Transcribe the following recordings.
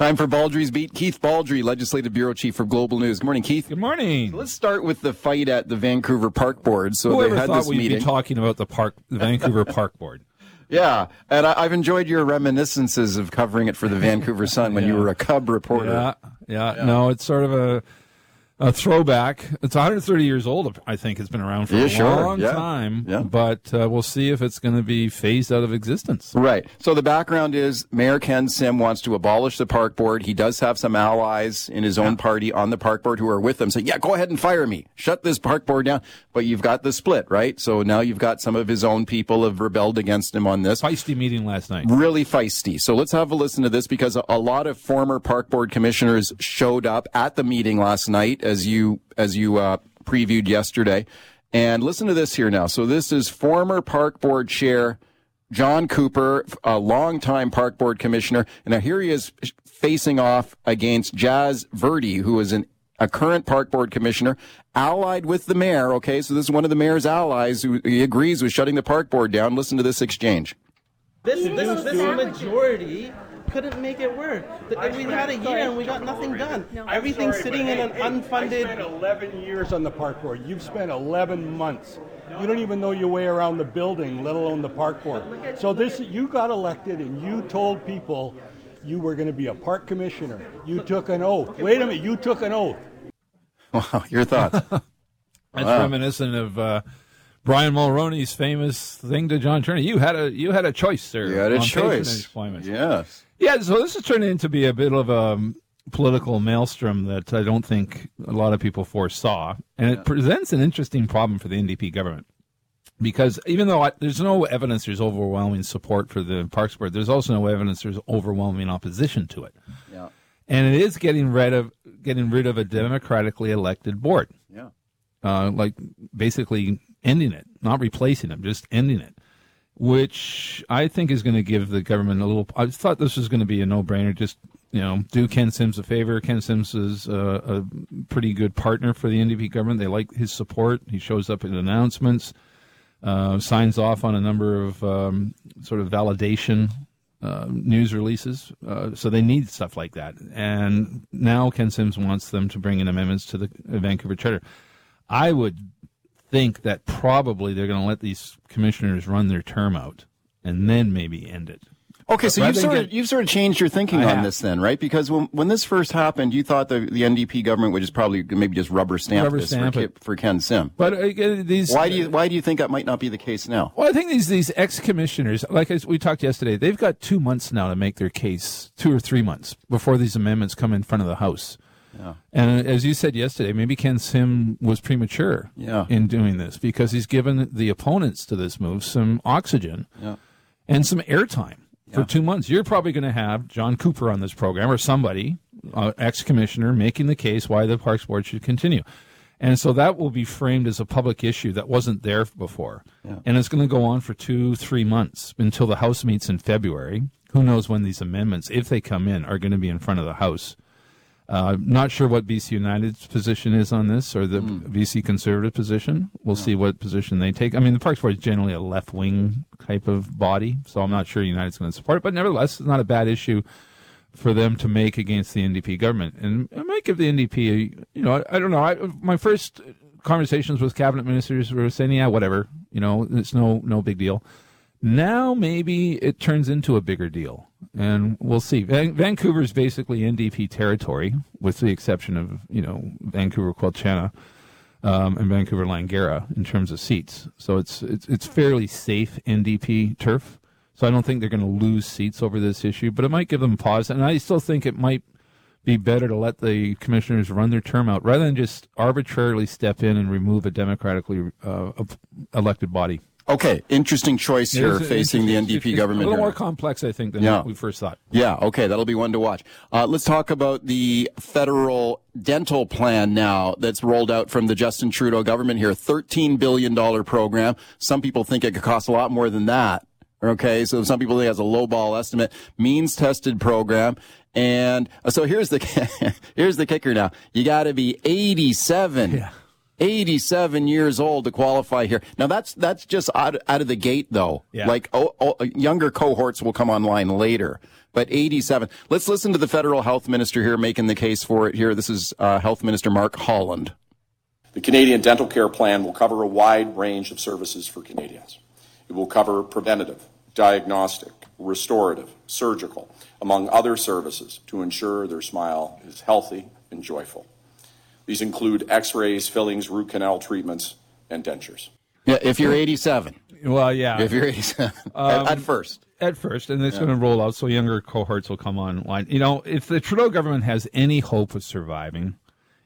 Time for Baldrey's Beat. Keith Baldry, Legislative Bureau Chief for Global News. Good morning, Keith. Good morning. Let's start with the fight at the Vancouver Park Board. So Whoever they had thought this we'd meeting. be talking about the park, the Vancouver Park Board? yeah, and I, I've enjoyed your reminiscences of covering it for the Vancouver Sun when you were a Cub reporter. Yeah, yeah, No, it's sort of a a throwback. It's 130 years old. I think it's been around for Yeah, a sure. long Yeah. time. Yeah. But uh, we'll see if it's going to be phased out of existence. Right. So the background is Mayor Ken Sim wants to abolish the park board. He does have some allies in his own party on the park board who are with him. Say, yeah, go ahead and fire me. Shut this park board down. But you've got the split, right? So now you've got some of his own people have rebelled against him on this. Feisty meeting last night. really feisty. So let's have a listen to this because a, a lot of former park board commissioners showed up at the meeting last night, as you as you uh, previewed yesterday. And listen to this here now. So this is former park board chair John Coupar, a longtime park board commissioner, and now here he is facing off against Jas Virdi, who is an a current park board commissioner, allied with the mayor. Okay, so this is one of the mayor's allies who he agrees with shutting the park board down. Listen to this exchange. This, this, this majority couldn't make it work. The- We had a year and we got nothing done. Everything's Sorry, sitting but in an hey, hey, I unfunded. spent 11 years on the park board. You've spent 11 months. You don't even know your way around the building, let alone the park board. So this, you got elected and you told people you were going to be a park commissioner. You took an oath. Wait a minute, you took an oath. Wow, your thoughts? That's reminiscent of uh, Brian Mulroney's famous thing to John Turner. You had a you had a choice, sir. You had a on choice. Yes. Yeah, so this is turning into be a bit of a um, political maelstrom that I don't think a lot of people foresaw, and it presents an interesting problem for the NDP government. Because even though I, there's no evidence there's overwhelming support for the Parks Board, there's also no evidence there's overwhelming opposition to it, Yeah. and it is getting rid of getting rid of a democratically elected board, Yeah. uh, like basically ending it, not replacing them, just ending it which I think is going to give the government a little. I thought this was going to be a no-brainer. Just you know, do Ken Sims a favor. Ken Sims is uh, a pretty good partner for the NDP government. They like his support. He shows up in announcements, uh, signs off on a number of um, sort of validation uh, news releases. Uh, so they need stuff like that. And now Ken Sims wants them to bring in amendments to the Vancouver Charter. I would think that probably they're going to let these commissioners run their term out and then maybe end it. Okay, so you've sort, of, get- you've sort of changed your thinking I on have. this then, right? Because when, when this first happened, you thought the, the NDP government would just probably maybe just rubber stamp Rubber this stamp for, for Ken Sim. But uh, these Why do you why do you think that might not be the case now? Well, I think these these ex commissioners, like as we talked yesterday, they've got two months now to make their case, two or three months before these amendments come in front of the House. And as you said yesterday, maybe Ken Sim was premature Yeah. in doing this because he's given the opponents to this move some oxygen Yeah. and some airtime for two months. You're probably going to have John Coupar on this program or somebody, uh, ex commissioner, making the case why the Parks Board should continue. And so that will be framed as a public issue that wasn't there before. And it's going to go on for two, three months until the House meets in February. Who knows when these amendments, if they come in, are going to be in front of the House. Uh, not sure what BC United's position is on this or the BC Conservative position. We'll see what position they take. I mean, the Parks Board is generally a left wing type of body, so I'm not sure United's going to support it. But nevertheless, it's not a bad issue for them to make against the NDP government. And it might give the NDP, a, you know, I, I don't know. I, my first conversations with cabinet ministers were saying, yeah, whatever, you know, it's no no big deal. Now maybe it turns into a bigger deal, and we'll see. Van- Vancouver's basically NDP territory, with the exception of you know Vancouver Quilchena um, and Vancouver Langara in terms of seats. So it's it's it's fairly safe NDP turf. So I don't think they're going to lose seats over this issue, but it might give them pause. And I still think it might be better to let the commissioners run their term out rather than just arbitrarily step in and remove a democratically uh, elected body. Okay, interesting choice here facing the NDP it's government. A little here. more complex, I think, than Yeah. we first thought. Yeah, okay, that'll be one to watch. Uh, let's talk about the federal dental plan now that's rolled out from the Justin Trudeau government here. $13 billion program. Some people think it could cost a lot more than that. Okay, so some people think it's a lowball estimate. Means tested program. And uh, so here's the, here's the kicker now. You gotta be 87. Yeah. 87 years old to qualify here. Now that's that's just out, out of the gate though. Yeah. Like oh, oh, younger cohorts will come online later. but 87. Let's listen to the federal health minister here making the case for it here. This is uh, Health Minister Mark Holland. The Canadian Dental Care Plan will cover a wide range of services for Canadians. It will cover preventative, diagnostic, restorative, surgical, among other services to ensure their smile is healthy and joyful. These include x rays, fillings, root canal treatments, and dentures. Yeah, if you're 87. Well, yeah. If you're 87. Um, at, first. At first. And it's yeah. going to roll out so younger cohorts will come online. You know, if the Trudeau government has any hope of surviving,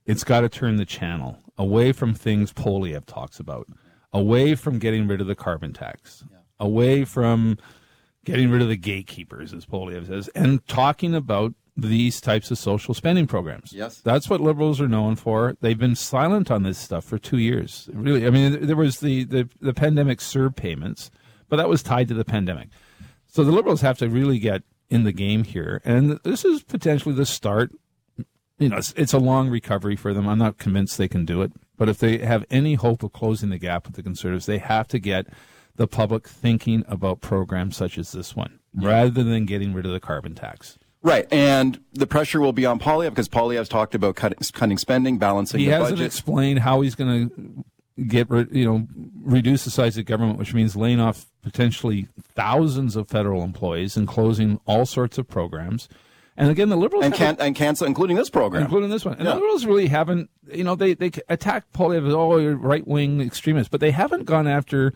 it's got to turn the channel away from things Poilievre talks about, away from getting rid of the carbon tax, yeah. away from getting rid of the gatekeepers, as Poilievre says, and talking about these types of social spending programs. Yes. That's what liberals are known for. They've been silent on this stuff for two years. Really, I mean, there was the, the, the pandemic CERB payments, but that was tied to the pandemic. So the liberals have to really get in the game here. And this is potentially the start. You know, it's, it's a long recovery for them. I'm not convinced they can do it. But if they have any hope of closing the gap with the conservatives, they have to get the public thinking about programs such as this one yeah. rather than getting rid of the carbon tax. Right, and the pressure will be on Poilievre because Poilievre's talked about cutting, cutting spending, balancing he the hasn't explained how he's going to get you know reduce the size of government, which means laying off potentially thousands of federal employees and closing all sorts of programs. And again, the liberals and can and cancel, including this program, including this one. And yeah. the liberals really haven't, you know, they they attack Poilievre as oh right wing extremists, but they haven't gone after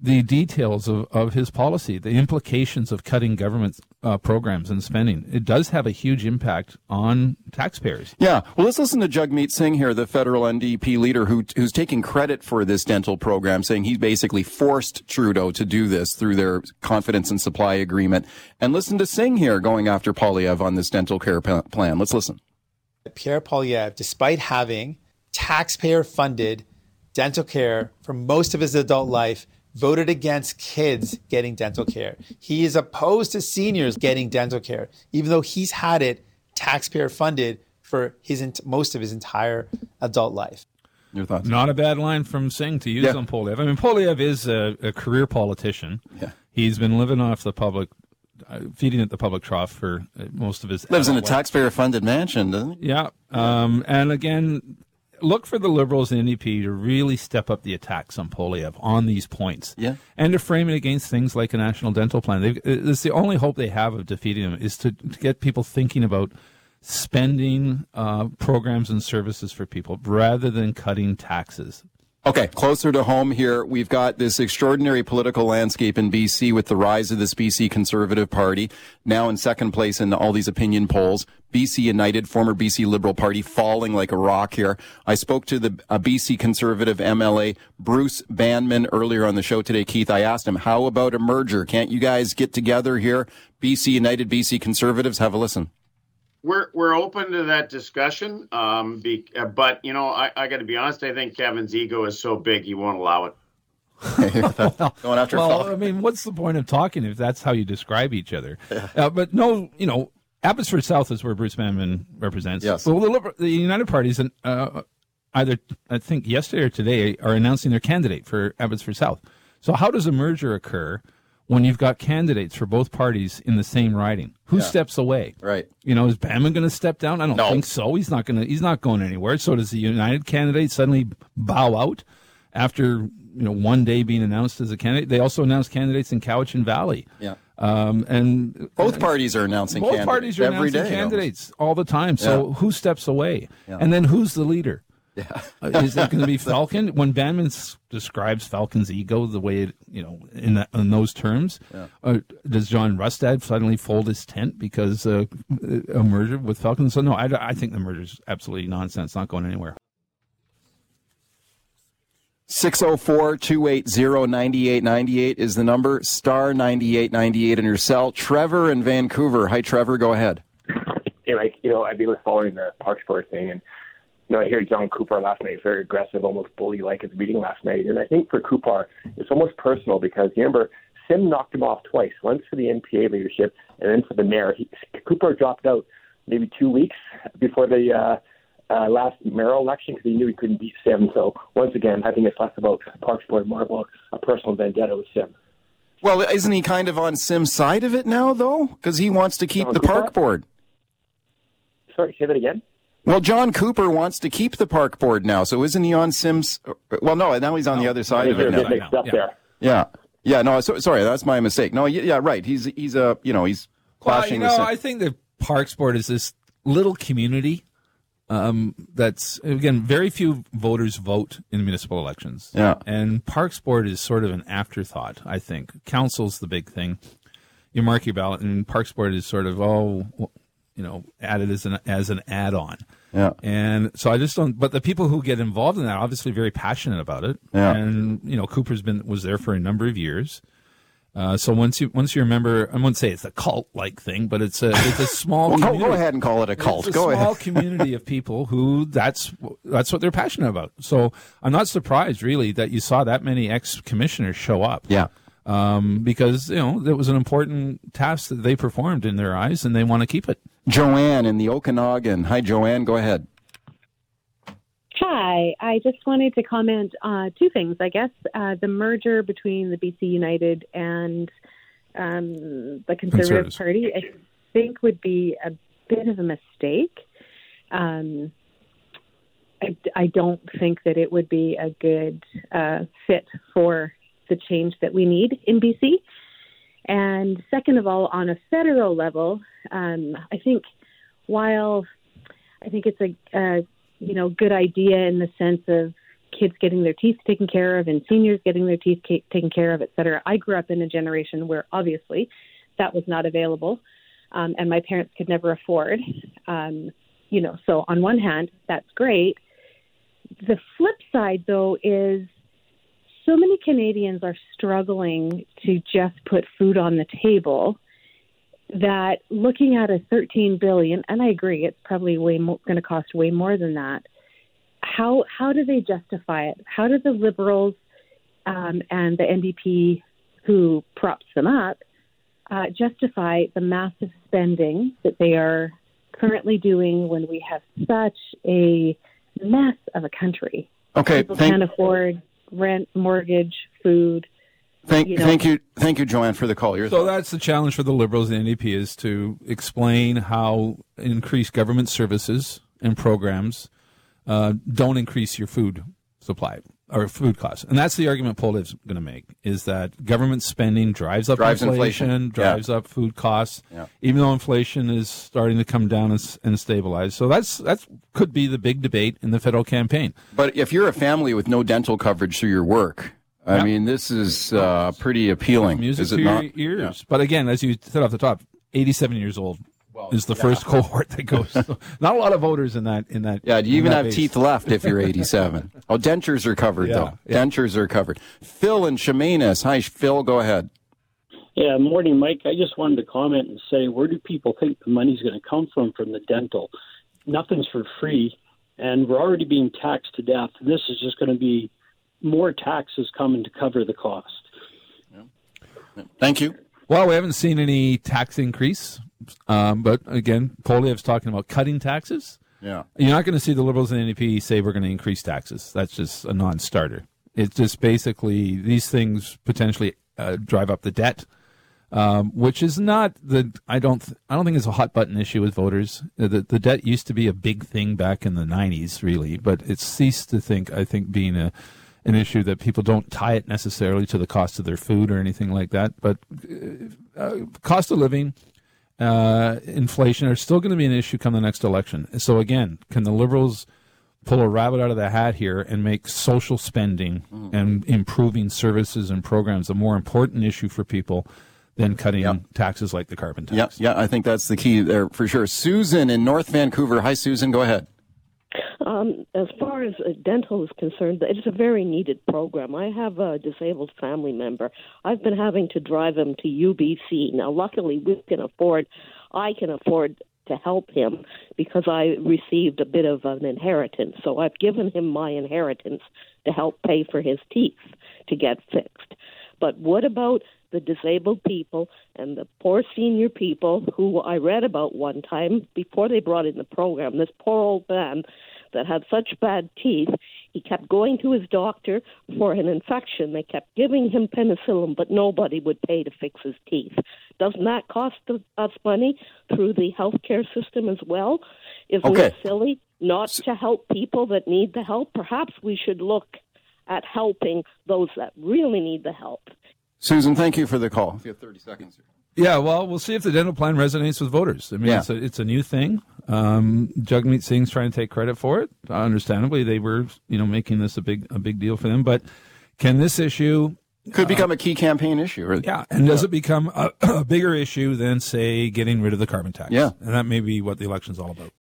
the details of, of his policy, the implications of cutting government uh, programs and spending. It does have a huge impact on taxpayers. Yeah. Well, let's listen to Jagmeet Singh here, the federal NDP leader who, who's taking credit for this dental program, saying he basically forced Trudeau to do this through their confidence and supply agreement. And listen to Singh here going after Poilievre on this dental care plan. Let's listen. Pierre Poilievre, despite having taxpayer funded dental care for most of his adult life, voted against kids getting dental care. He is opposed to seniors getting dental care, even though he's had it taxpayer funded for his most of his entire adult life. Your thoughts? Not a bad line from Singh to use yeah. on Poilievre. I mean, Poilievre is a, a career politician. Yeah. He's been living off the public uh, feeding at the public trough for uh, most of his lives in a taxpayer funded mansion, doesn't he? Yeah. Um, and again, look for the Liberals and NDP to really step up the attacks on Poilievre on these points. Yeah. And to frame it against things like a national dental plan. They've, it's the only hope they have of defeating him is to, to get people thinking about spending uh, programs and services for people rather than cutting taxes. Okay, closer to home here, we've got this extraordinary political landscape in BC with the rise of this BC Conservative Party, now in second place in all these opinion polls. BC United, former BC Liberal Party, falling like a rock here. I spoke to the BC Conservative MLA, Bruce Banman, earlier on the show today. Keith, I asked him, how about a merger? Can't you guys get together here? BC United, BC Conservatives, have a listen we're we're open to that discussion. Um, be, uh, but you know, I, I got to be honest. I think Kevin's ego is so big he won't allow it. Going after well, I mean, what's the point of talking if that's how you describe each other? Yeah. Uh, but no, you know, Abbotsford South is where Bruce Banman represents. Yes. Well, the, the United Parties, uh, either I think yesterday or today, are announcing their candidate for Abbotsford South. So how does a merger occur? When you've got candidates for both parties in the same riding. Who yeah. steps away? Right. You know, is Banman going to step down? I don't no. think so. He's not going to. He's not going anywhere. So does the United candidate suddenly bow out after you know one day being announced as a candidate? They also announced candidates in Cowichan Valley. Yeah. Um, and both parties are announcing both parties are every announcing day, candidates all the time. So yeah. who steps away? Yeah. And then who's the leader? Yeah. uh, is it going to be Falcon? When Banman describes Falcon's ego the way it, you know, in, that, in those terms, yeah. uh, does John Rustad suddenly fold his tent because uh, a merger with Falcon? So no, I, I think the merger is absolutely nonsense, not going anywhere. 604-280-9898 is the number. Star 9898 in your cell. Trevor in Vancouver. Hi, Trevor. Go ahead. Hey, Mike. You know, I've been following the Parks Board thing, and you know, I hear John Coupar last night, very aggressive, almost bully-like at the meeting last night. And I think for Coupar, it's almost personal because you remember Sim knocked him off twice, once for the NPA leadership and then for the mayor. He, Coupar dropped out maybe two weeks before the uh, uh, last mayoral election because he knew he couldn't beat Sim. So once again, I think it's less about Parks Board, more about a personal vendetta with Sim. Well, isn't he kind of on Sim's side of it now, though? Because he wants to keep John the Coupar? park board. Sorry, say that again. Well, John Coupar wants to keep the park board now, so isn't he on Sim's? Well, no, now he's on the other side of it now. mixed up Yeah. there. Yeah, yeah. No, so, sorry, that's my mistake. No, yeah, right. He's he's a you know he's Well, clashing you know, I think the Parks Board is this little community um, that's again very few voters vote in municipal elections. Yeah. and Parks Board is sort of an afterthought. I think council's the big thing. You mark your ballot, and Parks Board is sort of oh, you know, added as an as an add-on. Yeah. And so I just don't. But the people who get involved in that are obviously very passionate about it. Yeah. And you know, Coupar's been was there for a number of years. Uh, so once you once you remember, I wouldn't say it's a cult like thing, but it's a it's a small. Well, go, community. go ahead and call it a cult. It's a Go small ahead. community of people who that's that's what they're passionate about. So I'm not surprised really that you saw that many ex commissioners show up. Yeah. Um, because you know it was an important task that they performed in their eyes, and they want to keep it. Joanne in the Okanagan. Hi, Joanne. Go ahead. Hi, I just wanted to comment uh, two things. I guess uh, the merger between the BC United and um, the Conservative Party, I think, would be a bit of a mistake. Um, I, I don't think that it would be a good uh, fit for the change that we need in BC. And second of all, on a federal level, um, I think while I think it's a, a you know good idea in the sense of kids getting their teeth taken care of and seniors getting their teeth ca- taken care of, et cetera. I grew up in a generation where obviously that was not available, um, and my parents could never afford. Um, you know, so on one hand, that's great. The flip side, though, is so many Canadians are struggling to just put food on the table that looking at a 13 billion and I agree it's probably way more going to cost way more than that how how do they justify it how do the liberals um, and the NDP who props them up uh, justify the massive spending that they are currently doing when we have such a mess of a country Okay. people Thank, can't afford rent mortgage food thank, you know- thank you, thank you, Joanne, for the call. Your So thoughts? that's the challenge for the Liberals and NDP is to explain how increased government services and programs uh, don't increase your food supply or food costs. And that's the argument Poilievre's going to make is that government spending drives up Drives inflation, inflation. drives up food costs, Yeah. even though inflation is starting to come down and, and stabilize. So that's that could be the big debate in the federal campaign. But if you're a family with no dental coverage through your work, I Yeah. mean, this is uh, pretty appealing, Music is it to not? your ears. But again, as you said off the top, 87 years old Oh, is the first cohort that goes. not a lot of voters in that in that. Yeah, do you even have base. teeth left if you're 87? oh, dentures are covered, Yeah, though. yeah. Dentures are covered. Phil and Chemainus. Hi, Phil, go ahead. Yeah, morning, Mike. I just wanted to comment and say, where do people think the money's going to come from from the dental? Nothing's for free, and we're already being taxed to death. This is just going to be more taxes coming to cover the cost. Thank you. Well, we haven't seen any tax increase, um, but again, Poilievre's talking about cutting taxes. Yeah. You're not going to see the Liberals and NDP say we're going to increase taxes. That's just a non-starter. It's just basically these things potentially uh, drive up the debt, um, which is not the. I don't. th- I don't think it's a hot button issue with voters. Uh, The, the debt used to be a big thing back in the '90s, really, but it's ceased to think. I think being a an issue that people don't tie it necessarily to the cost of their food or anything like that, but uh, cost of living uh, inflation are still going to be an issue come the next election. So again, can the liberals pull a rabbit out of the hat here and make social spending and improving services and programs a more important issue for people than cutting Yep. taxes like the carbon tax? Yeah, yeah, I think that's the key there for sure. Susan in North Vancouver. Hi, Susan, go ahead. Um, as far as uh, dental is concerned, it's a very needed program. I have a disabled family member. I've been having to drive him to UBC. Now, luckily, we can afford, I can afford to help him because I received a bit of an inheritance. So I've given him my inheritance to help pay for his teeth to get fixed. But what about the disabled people and the poor senior people who I read about one time before they brought in the program? This poor old man that had such bad teeth. He kept going to his doctor for an infection. They kept giving him penicillin, but nobody would pay to fix his teeth. Doesn't that cost us money through the healthcare system as well? Isn't Okay. it silly not to help people that need the help? Perhaps we should look at helping those that really need the help. Susan, thank you for the call. You have 30 seconds. Yeah, well, we'll see if the dental plan resonates with voters. I mean, Yeah. it's, a, it's a new thing. Um, Jagmeet Singh's trying to take credit for it. Understandably, they were, you know, making this a big a big deal for them. But can this issue Could become a key campaign issue. Or, Yeah, and does it become a, a bigger issue than, say, getting rid of the carbon tax? Yeah. and that may be what the election's all about.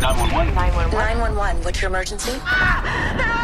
911. 911, what's your emergency? I'm on a